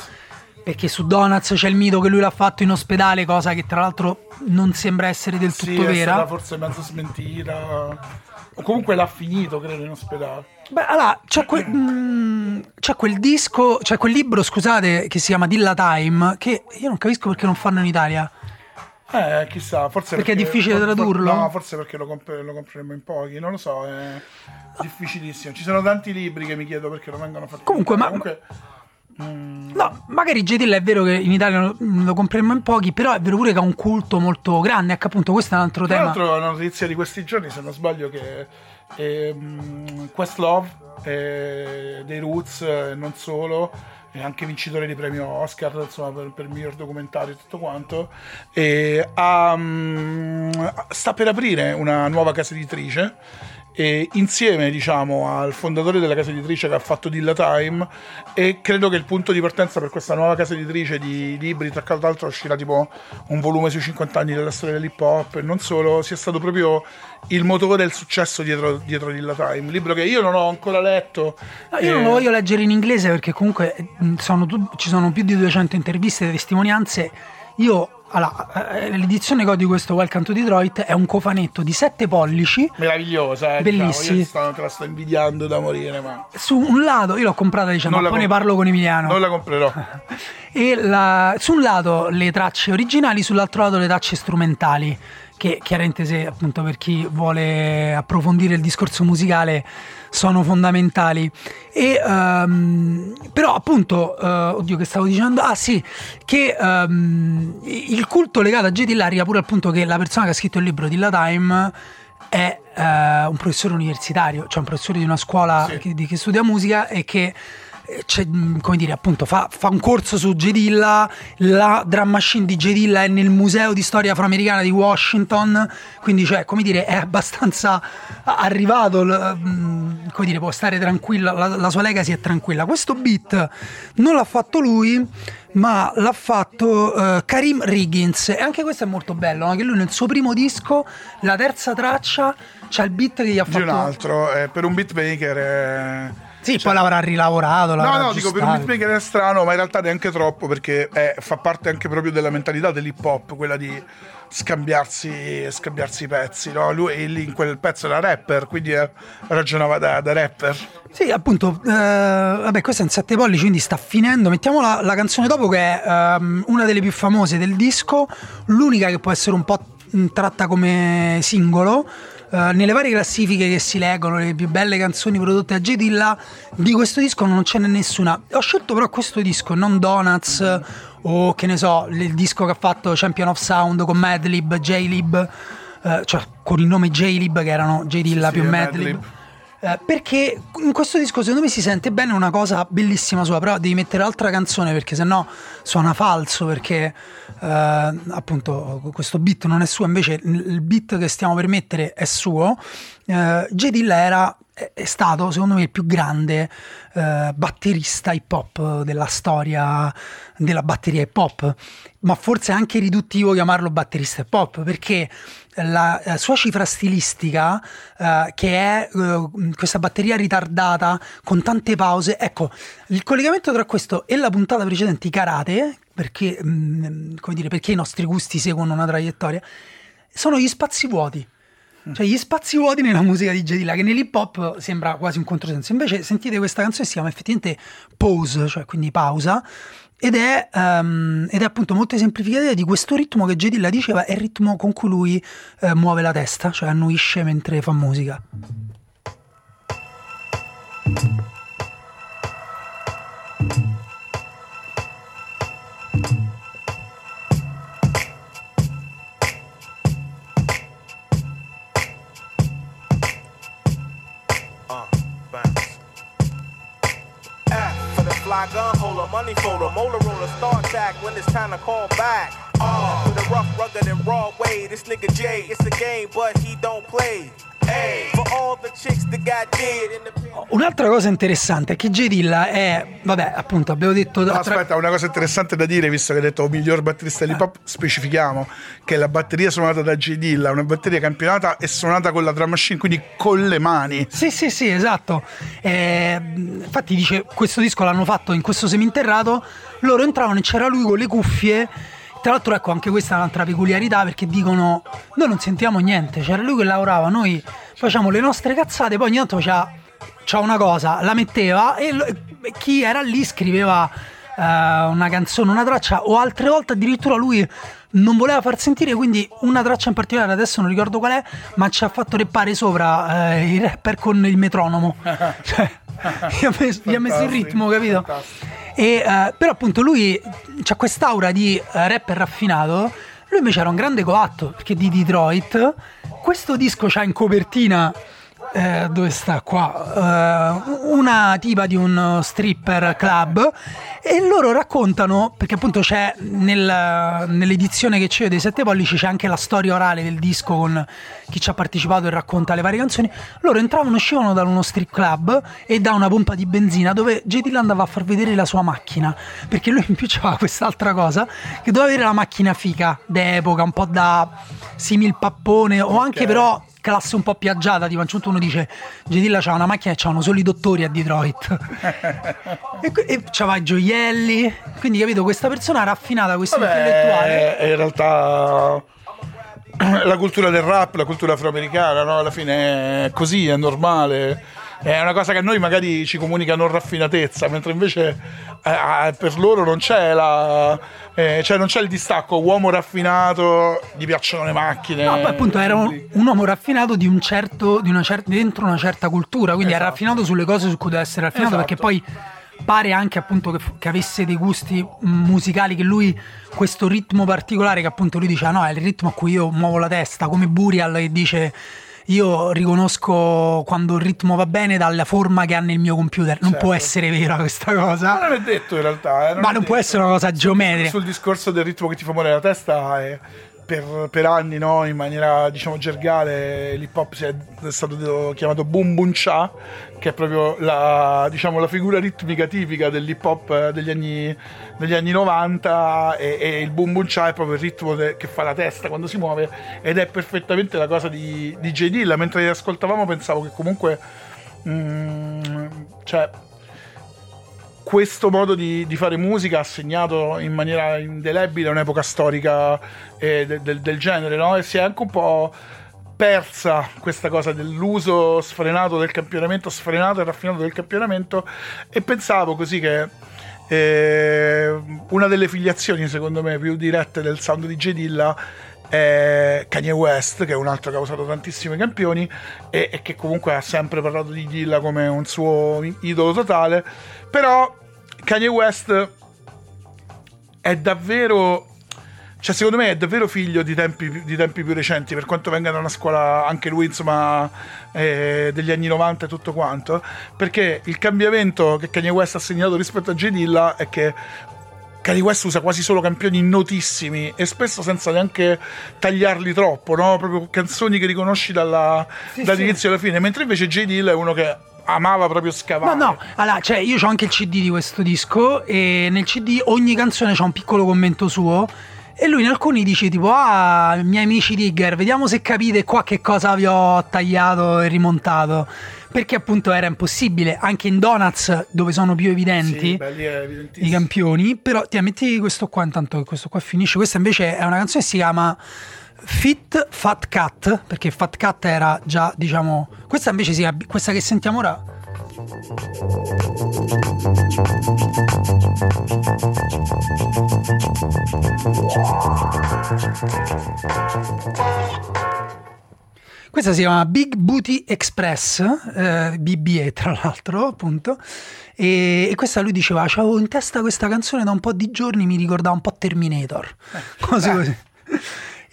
Perché su Donuts c'è il mito che lui l'ha fatto in ospedale cosa che tra l'altro non sembra essere del tutto Sì, è vera stata forse mezzo smentita. O comunque l'ha finito, credo, in ospedale. Beh, allora, c'è, que- (clears throat) mm, c'è quel disco, c'è quel libro, scusate, che si chiama Dilla Time, che io non capisco perché non fanno in Italia. Eh, chissà, forse Perché è difficile for- tradurlo? No, forse perché lo, comp- lo compreremo in pochi, non lo so, è difficilissimo. Ci sono tanti libri che mi chiedo perché non vengono fatti. Comunque, in ma-. Comunque, No, magari J. Dilla è vero che in Italia lo, lo compreremo in pochi, però è vero pure che ha un culto molto grande, ecco appunto questo è un altro Tra tema. l'altro, una notizia di questi giorni, se non sbaglio, che ehm, Questlove eh, dei Roots, eh, non solo, è anche vincitore di premio Oscar insomma, per, per miglior documentario e tutto quanto, e mm, sta per aprire una nuova casa editrice. E insieme diciamo al fondatore della casa editrice che ha fatto Dilla Time e credo che il punto di partenza per questa nuova casa editrice di libri tra l'altro uscirà tipo un volume sui 50 anni della storia dell'hip hop e non solo sia stato proprio il motore del successo dietro, dietro Dilla Time libro che io non ho ancora letto No, io non e- lo voglio leggere in inglese perché comunque eh, sono ci sono più di 200 interviste e testimonianze. Io, allora, eh, l'edizione che ho di questo Welcome to Detroit è un cofanetto di 7 pollici. meravigliosa eh, Bellissimi. diciamo. te la sto invidiando da morire ma Su un lato, io l'ho comprata diciamo, Non la poi ne comp- parlo con Emiliano. non la comprerò (laughs) E la- su un lato le tracce originali, sull'altro lato le tracce strumentali, che chiaramente se appunto per chi vuole approfondire il discorso musicale sono fondamentali. E ehm, però appunto, eh, oddio che stavo dicendo, ah sì, che ehm, il culto legato a J. Dilla arriva pure al punto che la persona che ha scritto il libro Dilla Time è eh, un professore universitario, cioè un professore di una scuola Sì. che, di- che studia musica e che come dire, appunto, fa, fa un corso su J. Dilla, la drum machine di J. Dilla è nel museo di storia afroamericana di Washington, quindi, cioè, come dire, è abbastanza arrivato, mh, come dire, può stare tranquilla, la, la sua legacy è tranquilla. Questo beat non l'ha fatto lui, ma l'ha fatto eh, Karim Riggins, e anche questo è molto bello, no? che lui nel suo primo disco, la terza traccia, c'ha il beat che gli ha fatto... un altro eh, per un beatmaker è... Sì, poi l'avrà rilavorato. No, l'avrà no, dico per un beatmaker è strano, ma in realtà neanche troppo perché è- fa parte anche proprio della mentalità dell'hip hop, quella di scambiarsi, scambiarsi i pezzi. No? Lui lì in quel pezzo era rapper, quindi eh, ragionava da, da rapper. Sì, appunto, eh, vabbè, questo è un 7 pollici, quindi sta finendo. Mettiamo la, la canzone dopo, che è ehm, una delle più famose del disco, l'unica che può essere un po' tratta come singolo. Eh, nelle varie classifiche che si leggono, le più belle canzoni prodotte a J. Dilla, di questo disco non ce n'è nessuna. Ho scelto però questo disco, non Donuts o che ne so, il disco che ha fatto Champion of Sound con Madlib, J-Lib, eh, cioè con il nome J-Lib che erano J. Dilla sì, più Madlib. Madlib. Eh, perché in questo disco secondo me si sente bene una cosa bellissima sua, però devi mettere altra canzone perché sennò suona falso perché eh, appunto questo beat non è suo, invece il beat che stiamo per mettere è suo. Eh, J. Era è, stato secondo me il più grande eh, batterista hip hop della storia della batteria hip hop, ma forse è anche riduttivo chiamarlo batterista hip hop perché la, la sua cifra stilistica, eh, che è eh, questa batteria ritardata con tante pause, ecco, il collegamento tra questo e la puntata precedente, i karate, perché, mh, mm, dire, perché i nostri gusti seguono una traiettoria, sono gli spazi vuoti. Cioè gli spazi vuoti nella musica di Gedilla che nell'hip hop sembra quasi un controsenso. Invece sentite questa canzone si chiama effettivamente Pause, cioè quindi pausa, ed è, um, ed è, appunto molto esemplificativa di questo ritmo che Gedilla diceva è il ritmo con cui lui uh, muove la testa, cioè annuisce mentre fa musica. Money folder, molar roller, start back when it's time to call back. Uh, with a rough, rugged, and raw way, this nigga Jay, it's a game, but he don't play. Un'altra cosa interessante è che J. Dilla è, vabbè, appunto, abbiamo detto. No, aspetta, una cosa interessante da dire, visto che hai detto miglior batterista di pop, specifichiamo che la batteria suonata da J. Dilla è una batteria campionata e suonata con la drum machine, quindi con le mani. Sì, sì, sì, esatto. Eh, infatti, dice, questo disco l'hanno fatto in questo seminterrato. Loro entravano e c'era lui con le cuffie tra l'altro, ecco, anche questa è un'altra peculiarità perché dicono: Noi non sentiamo niente. C'era lui che lavorava, noi facciamo le nostre cazzate, poi ogni tanto faceva, faceva una cosa, la metteva e, lo, chi era lì scriveva uh, una canzone, una traccia, o altre volte addirittura lui non voleva far sentire, quindi una traccia in particolare, adesso non ricordo qual è, ma ci ha fatto reppare sopra uh, i rapper con il metronomo. (laughs) cioè, gli, ha messo, gli ha messo il ritmo, capito? E, uh, però appunto lui ha quest'aura di uh, rapper raffinato. Lui invece era un grande coatto perché di Detroit. Questo disco c'ha in copertina eh, dove sta qua? Uh, una tipa di un stripper club e loro raccontano, perché appunto c'è nel, nell'edizione che c'è dei Sette Pollici c'è anche la storia orale del disco con chi ci ha partecipato e racconta le varie canzoni. Loro entravano uscivano da uno strip club e da una pompa di benzina dove JD andava a far vedere la sua macchina, perché lui in più c'aveva quest'altra cosa che doveva avere la macchina fica d'epoca, un po' da simil pappone o okay. anche però classe un po' piaggiata, tipo a un certo uno dice Gedilla c'ha una macchina e c'hanno solo i dottori a Detroit (laughs) e, e c'aveva i gioielli quindi capito questa persona raffinata, questo Vabbè, intellettuale in realtà (clears throat) la cultura del rap, la cultura afroamericana no? alla fine è così, è normale è una cosa che a noi magari ci comunica non raffinatezza, mentre invece eh, per loro non c'è la, eh, cioè non c'è il distacco uomo raffinato, gli piacciono le macchine. No, poi appunto era un, un uomo raffinato di un certo, di una cer- dentro una certa cultura, quindi esatto. era raffinato sulle cose su cui deve essere raffinato, esatto. perché poi pare anche appunto che, che, avesse dei gusti musicali che lui questo ritmo particolare che appunto lui dice ah, no è il ritmo a cui io muovo la testa come Burial che dice io riconosco quando il ritmo va bene dalla forma che ha nel mio computer. Non certo. può essere vera questa cosa. Ma non è detto in realtà. Eh, non Ma non può essere una cosa geometrica. Sul discorso del ritmo che ti fa muovere la testa è per, per, anni no, in maniera diciamo gergale l'hip hop è, è stato chiamato boom boom cha che è proprio la, diciamo, la figura ritmica tipica dell'hip hop degli anni, degli anni 90 e, e, il boom boom cha è proprio il ritmo de, che fa la testa quando si muove ed è perfettamente la cosa di, di J. Dilla mentre li ascoltavamo pensavo che comunque mm, cioè questo modo di, di, fare musica ha segnato in maniera indelebile un'epoca storica eh, de, de, del genere, no? E si è anche un po' persa questa cosa dell'uso sfrenato del campionamento, sfrenato e raffinato del campionamento e pensavo così che eh, una delle filiazioni secondo me più dirette del sound di J. Dilla è Kanye West, che è un altro che ha usato tantissimi campioni e, e che comunque ha sempre parlato di Dilla come un suo idolo totale però Kanye West è davvero cioè secondo me è davvero figlio di tempi, di tempi, più recenti per quanto venga da una scuola anche lui insomma eh, degli anni 90 e tutto quanto perché il cambiamento che Kanye West ha segnato rispetto a J. Dilla è che Kanye West usa quasi solo campioni notissimi e spesso senza neanche tagliarli troppo, no? Proprio canzoni che riconosci dalla, Sì, dall'inizio alla fine, mentre invece J. Dill è uno che amava proprio scavare. No, no, allora, cioè io ho anche il CD di questo disco e nel CD ogni canzone c'ha un piccolo commento suo e lui in alcuni dice tipo ah miei amici digger vediamo se capite qua che cosa vi ho tagliato e rimontato perché appunto era impossibile anche in Donuts dove sono più evidenti Sì, è i campioni però ti metti questo qua intanto che questo qua finisce questa invece è una canzone che si chiama Fit Fat Cat perché Fat Cat era già diciamo questa invece chiama questa che sentiamo ora Questa si chiama Big Booty Express, eh, BBE tra l'altro, appunto. E, e questa lui diceva: C'avevo in testa questa canzone da un po' di giorni, mi ricordava un po' Terminator. Cose così.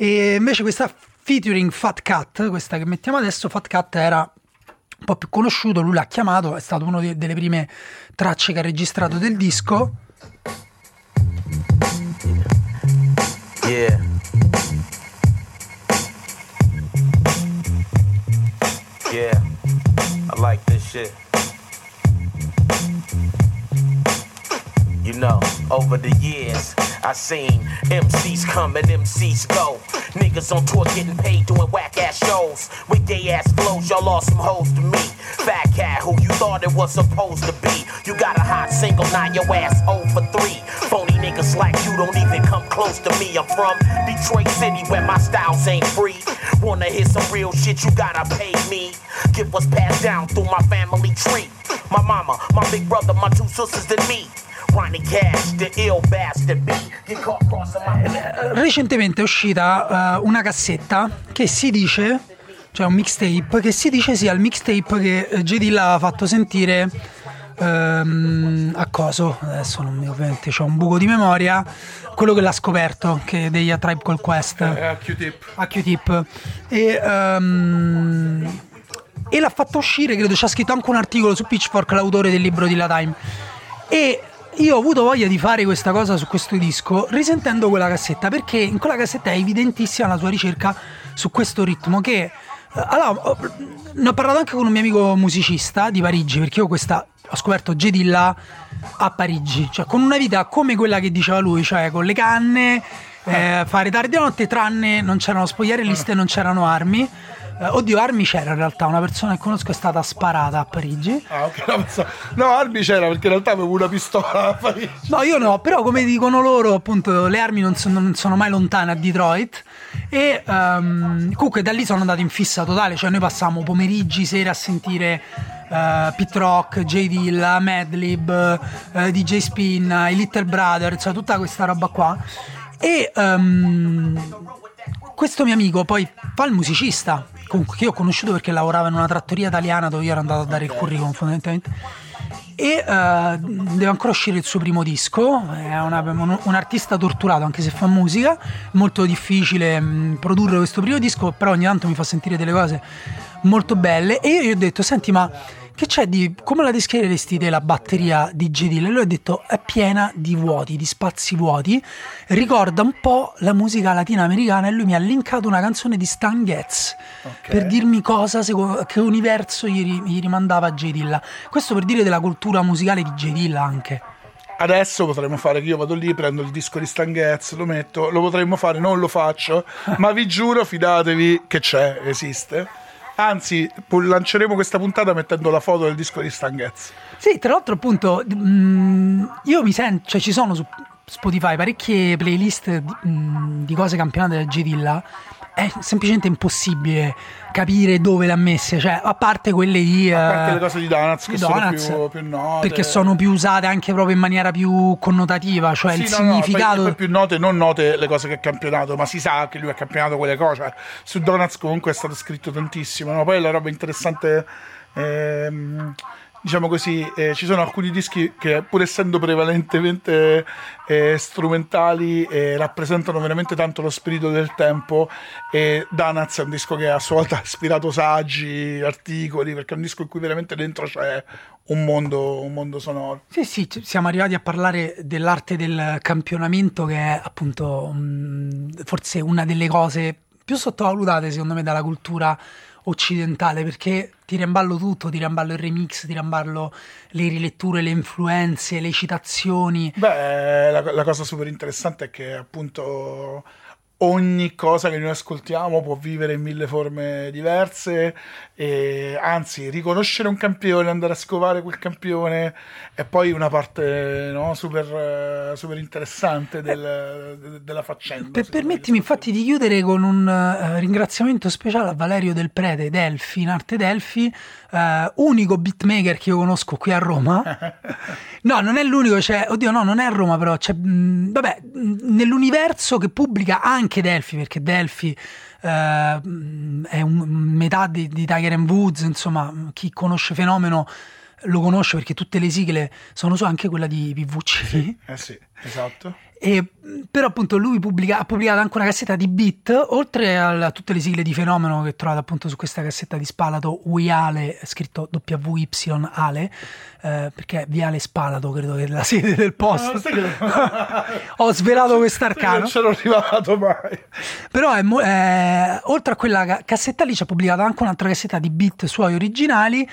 E invece questa featuring Fat Cat, questa che mettiamo adesso, Fat Cat era un po' più conosciuto, lui l'ha chiamato, è stato una delle prime tracce che ha registrato del disco. Yeah. Yeah. I like this shit. You know, over the years, I seen MCs come and MCs go. Niggas on tour getting paid doing whack ass shows. With gay ass flows, y'all lost some hoes to me. Fat cat, who you thought it was supposed to be. You got a hot single, now your ass over 3. Phony niggas like you don't even come close to me. I'm from Detroit City where my styles ain't free. Wanna hear some real shit, you gotta pay me. Get what's passed down through my family tree. My mama, my big brother, my two sisters, and me. Ronnie Cash, the ill bastard B. Get caught crossing my recentemente è uscita eh, una cassetta che si dice, cioè un mixtape, che si dice sia il mixtape che eh, J. Dilla fatto sentire ehm, a coso, adesso non mi ovviamente c'ho un buco di memoria, quello che l'ha scoperto, che degli A Tribe Called Quest Eh, a Q-tip. a Q-Tip e, ehm, e l'ha fatto uscire, credo ci ha scritto anche un articolo su Pitchfork, l'autore del libro di La Time e io ho avuto voglia di fare questa cosa su questo disco risentendo quella cassetta perché in quella cassetta è evidentissima la sua ricerca su questo ritmo che eh, allora, ne ho parlato anche con un mio amico musicista di Parigi perché io questa ho scoperto J. Dilla a Parigi cioè con una vita come quella che diceva lui cioè con le canne eh, fare tardi a notte tranne non c'erano spogliarelliste non c'erano armi Eh, oddio armi c'era in realtà una persona che conosco è stata sparata a Parigi Ah, ok. No, Arby c'era perché in realtà avevo una pistola a Parigi. No, io no, però come dicono loro, appunto, le armi non sono, non sono mai lontane a Detroit. E ehm, comunque da lì sono andato in fissa totale, cioè noi passavamo pomeriggi, sere a sentire eh, Pit Rock, J. Dilla, Madlib, eh, DJ Spin, i Little Brother, cioè tutta questa roba qua. E ehm, questo mio amico poi fa il musicista, comunque che io ho conosciuto perché lavorava in una trattoria italiana dove io ero andato a dare il curriculum fondamentalmente. E eh, deve ancora uscire il suo primo disco, è una- un, un artista torturato anche se fa musica, molto difficile mh, produrre questo primo disco, però ogni tanto mi fa sentire delle cose molto belle. E io gli ho detto senti ma che c'è di come la descriveresti te la batteria di? E lui ha detto è piena di vuoti, di spazi vuoti, ricorda un po' la musica latinoamericana e lui mi ha linkato una canzone di Stan Getz per dirmi cosa, che universo gli, gli rimandava J. Dilla. Questo per dire della cultura musicale di J. Dilla anche. Adesso potremmo fare che io vado lì, prendo il disco di Stan Getz, lo metto, lo potremmo fare, non lo faccio, (laughs) ma vi giuro, fidatevi che c'è, esiste. Anzi, lanceremo questa puntata mettendo la foto del disco di Stan Getz. Sì, tra l'altro appunto mm, io mi sento, cioè ci sono su Spotify parecchie playlist di, mm, di cose campionate da J. È semplicemente impossibile capire dove le ha messe, cioè a parte quelle di... A parte eh, le cose di Donuts che di sono Donuts, più, più note. perché sono più usate anche proprio in maniera più connotativa, cioè Sì, il no, no, significato... poi più note, non note le cose che ha campionato, ma si sa che lui ha campionato quelle cose. Cioè, Su Donuts comunque è stato scritto tantissimo. no? Poi la roba interessante ehm, diciamo così, eh, ci sono alcuni dischi che pur essendo prevalentemente eh, strumentali eh, rappresentano veramente tanto lo spirito del tempo e Danaz è un disco che a sua volta ha ispirato saggi, articoli, perché è un disco in cui veramente dentro c'è un mondo, un mondo sonoro. Sì, sì, siamo arrivati a parlare dell'arte del campionamento che è appunto mh, forse una delle cose più sottovalutate secondo me dalla cultura occidentale perché tira in tutto, tira in il remix, tira in le riletture, le influenze, le citazioni. Beh, la, la cosa super interessante è che appunto ogni cosa che noi ascoltiamo può vivere in mille forme diverse e anzi riconoscere un campione andare a scovare quel campione è poi una parte no, super, super, interessante del, della faccenda per, permettimi infatti di chiudere con un uh, ringraziamento speciale a Valerio Del Prete Delfi in arte Delfi uh, unico beatmaker che io conosco qui a Roma. (laughs) No non è l'unico c'è oddio no non è a Roma però c'è mh, vabbè nell'universo che pubblica anche anche Delphi, perché Delphi eh, è un, metà di, di Tiger and Woods, insomma, chi conosce Fenomeno lo conosce perché tutte le sigle sono su anche quella di PVC. Sì, eh sì, esatto. E, però appunto lui pubblica, ha pubblicato anche una cassetta di beat, oltre a tutte le sigle di fenomeno che trovate appunto su questa cassetta di Spalato, Wiale, scritto WY Ale, eh, perché Viale Spalato credo che è la sede del post. No, (laughs) Ho svelato quest'arcano. Non sono arrivato mai. Però è, eh, oltre a quella cassetta lì ci ha pubblicato anche un'altra cassetta di beat suoi originali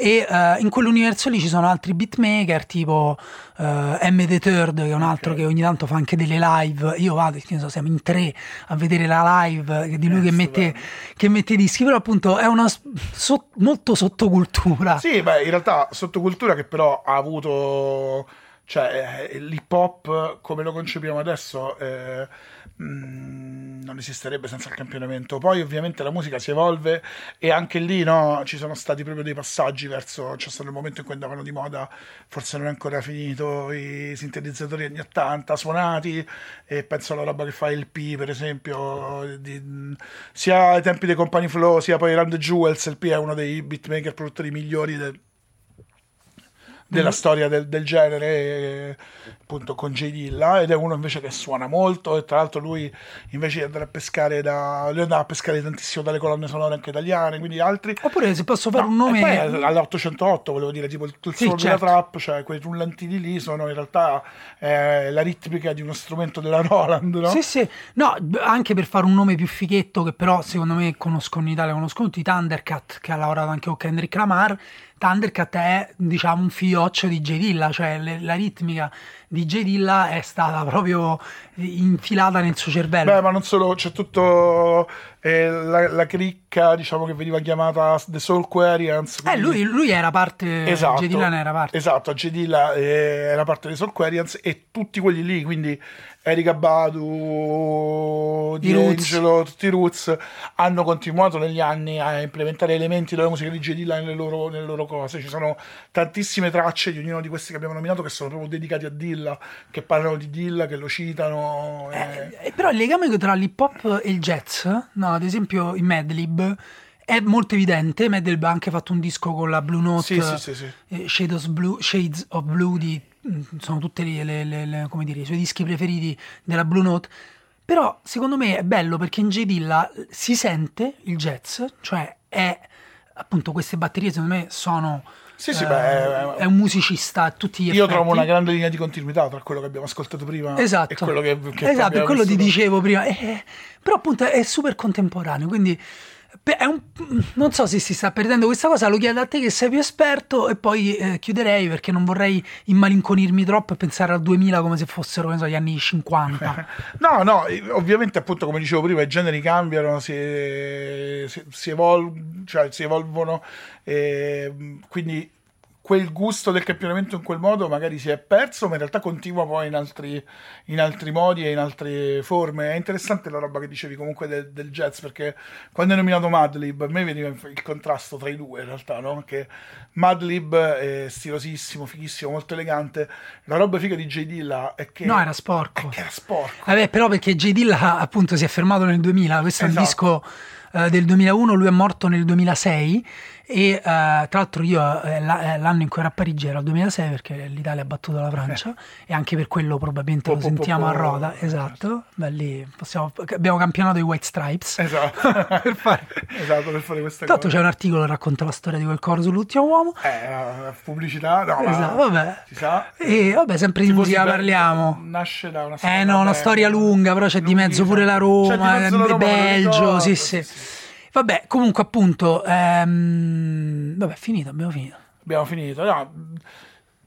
e uh, in quell'universo lì ci sono altri beatmaker tipo uh, M The Third che è un altro okay. che ogni tanto fa anche delle live. Io vado, so, siamo in tre a vedere la live di lui che mette, che mette, dischi. Però appunto è una so, molto sottocultura. Sì beh in realtà sottocultura che però ha avuto cioè eh, l'hip hop come lo concepiamo adesso eh, non esisterebbe senza il campionamento. Poi ovviamente la musica si evolve e anche lì no, ci sono stati proprio dei passaggi verso, c'è stato il momento in cui andavano di moda, forse non è ancora finito, i sintetizzatori anni 80 suonati e penso alla roba che fa il P per esempio, di, sia ai tempi dei Company Flow sia poi Rand Jewels, il P è uno dei beatmaker produttori migliori del della mm. storia del, del genere appunto con J. Dilla ed è uno invece che suona molto e tra l'altro lui invece di andare a pescare da lui andava a pescare tantissimo dalle colonne sonore anche italiane quindi altri oppure se posso fare no, un nome poi all'808 volevo dire tipo il, il sì, certo. della trap cioè quei rullantini lì sono in realtà eh, la ritmica di uno strumento della Roland no? sì sì no anche per fare un nome più fighetto che però secondo me conoscono in Italia conoscono tutti Thundercat che ha lavorato anche con Kendrick Lamar Thundercat è diciamo un fioccio di J Dilla, cioè le, la ritmica di J Dilla è stata proprio infilata nel suo cervello. Beh, ma non solo, c'è tutto eh, la, la, cricca, diciamo che veniva chiamata The Soul Quarians. Eh, lui, lui, era parte, esatto, J Dilla ne era parte. Esatto, J Dilla eh, era parte dei Soul Quarians e tutti quelli lì, quindi Erika Badu, Di Angelo, tutti i Roots hanno continuato negli anni a implementare elementi della musica di J. Dilla nelle loro, nelle loro cose. Ci sono tantissime tracce di ognuno di questi che abbiamo nominato che sono proprio dedicati a Dilla, che parlano di Dilla, che lo citano. E... Eh, eh, però il legame tra l'hip hop e il jazz, no, ad esempio in Madlib è molto evidente. Madlib ha anche fatto un disco con la Blue Note, sì, sì, sì, eh, Shades, of Blue, Shades of Blue di sono tutti i suoi dischi preferiti della Blue Note. Però secondo me è bello perché in J. Dilla si sente il jazz, cioè è appunto queste batterie secondo me sono sì, sì, eh, beh, è un musicista a tutti gli io effetti. Io trovo una grande linea di continuità tra quello che abbiamo ascoltato prima esatto. e quello che, che esatto, è quello ti dicevo prima. Eh, però appunto è super contemporaneo, quindi un, non so se si sta perdendo questa cosa, lo chiedo a te che sei più esperto e poi eh, chiuderei perché non vorrei immalinconirmi troppo e pensare al 2000 come se fossero so, gli anni 50. (laughs) no, no, ovviamente appunto come dicevo prima i generi cambiano, si, si, si, evol- cioè, si evolvono, e, quindi quel gusto del campionamento in quel modo magari si è perso, ma in realtà continua poi in altri, in altri modi e in altre forme. È interessante la roba che dicevi comunque del, del jazz, perché quando hai nominato Madlib, a me veniva il contrasto tra i due in realtà, no? Che Madlib è stilosissimo, fighissimo, molto elegante. La roba figa di J. Dilla è che... No, era sporco. Era sporco. Vabbè, però perché J. Dilla appunto si è fermato nel 2000, questo esatto. è un esatto. disco eh, del 2001, lui è morto nel 2006 E eh, tra l'altro io eh, la- eh, l'anno in cui ero a Parigi era il 2006 perché l'Italia ha battuto la Francia e anche per quello probabilmente Po- lo po- po- sentiamo a po- roda, esatto. Beh, lì possiamo- abbiamo campionato i White Stripes. Esatto. (laughs) per fare... (laughs) esatto, per fare queste Tanto cose. c'è un articolo che racconta la storia di quel coro sull'ultimo uomo. Eh, pubblicità, no, Esatto, vabbè. si sa. E vabbè, sempre di musica parliamo. Nasce da una Eh no, una storia lunga, però c'è di mezzo pure la Roma, il Belgio, ricordo, sì, sì. Vabbè, comunque appunto, ehm, vabbè, finito, abbiamo finito. Abbiamo finito. No,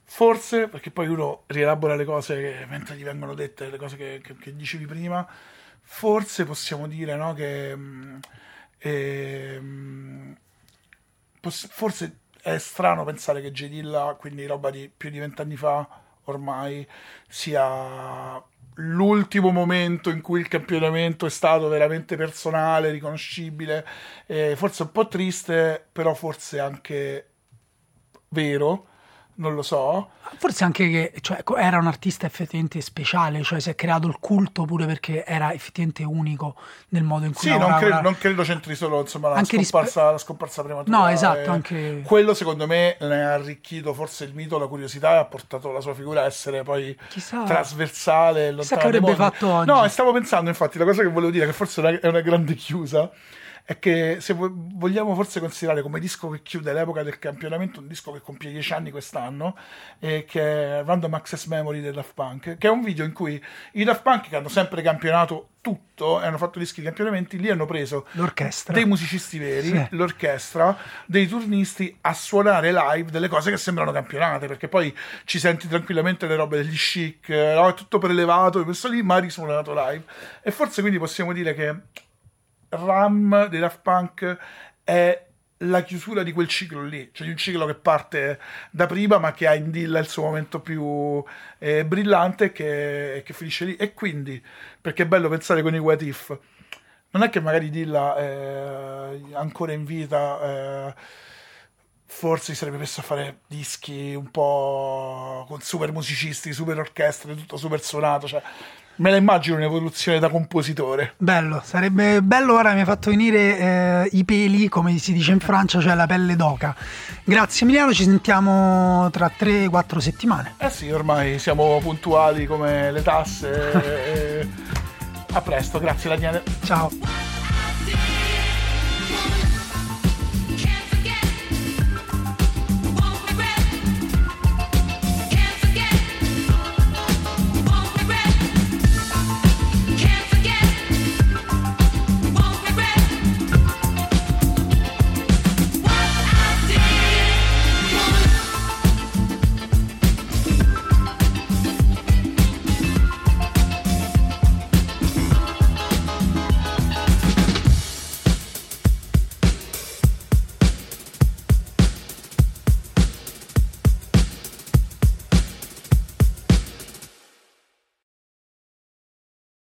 forse, perché poi uno rielabora le cose che- mentre gli vengono dette, le cose che, che- che dicevi prima, forse possiamo dire no, che mm, ehm, poss- forse è strano pensare che J. Dilla, quindi roba di più di vent'anni fa, ormai sia l'ultimo momento in cui il campionamento è stato veramente personale, riconoscibile, eh, forse un po' triste, però forse anche vero, non lo so. Forse anche che cioè, co- era un artista effettivamente speciale, cioè si è creato il culto pure perché era effettivamente unico nel modo in cui Sì, non credo, non credo c'entri solo insomma, la, Anche rispe- scomparsa, la scomparsa prematura. No, esatto, eh, anche- Quello secondo me ne ha arricchito forse il mito, la curiosità e ha portato la sua figura a essere poi Chissà. trasversale. Chissà che avrebbe fatto oggi. No, stavo pensando infatti, la cosa che volevo dire, che forse è una, è una grande chiusa, è che se vo- vogliamo forse considerare come disco che chiude l'epoca del campionamento un disco che compie 10 anni quest'anno, e che è Random Access Memory dei Daft Punk, che è un video in cui i Daft Punk, che hanno sempre campionato tutto e hanno fatto dischi di campionamenti, lì hanno preso L'orchestra. dei musicisti veri, Sì. l'orchestra, dei turnisti a suonare live delle cose che sembrano campionate, perché poi ci senti tranquillamente le robe degli chic, eh, no? è tutto prelevato, è messo lì, ma risuonato live. E forse quindi possiamo dire che Ram dei Daft Punk è la chiusura di quel ciclo lì, cioè di un ciclo che parte da prima ma che ha in Dilla il suo momento più eh, brillante che, che finisce lì. E quindi, perché è bello pensare con i What If, non è che magari Dilla eh, ancora in vita eh, forse si sarebbe messo a fare dischi un po' con super musicisti, super orchestre, tutto super suonato, cioè me la immagino un'evoluzione da compositore. Bello, sarebbe bello ora mi ha fatto venire eh, i peli, come si dice in Francia, cioè la pelle d'oca. Grazie Emiliano, ci sentiamo tra 3-4 settimane. Eh sì, ormai siamo puntuali come le tasse. e- A presto, grazie Daniele. Ciao.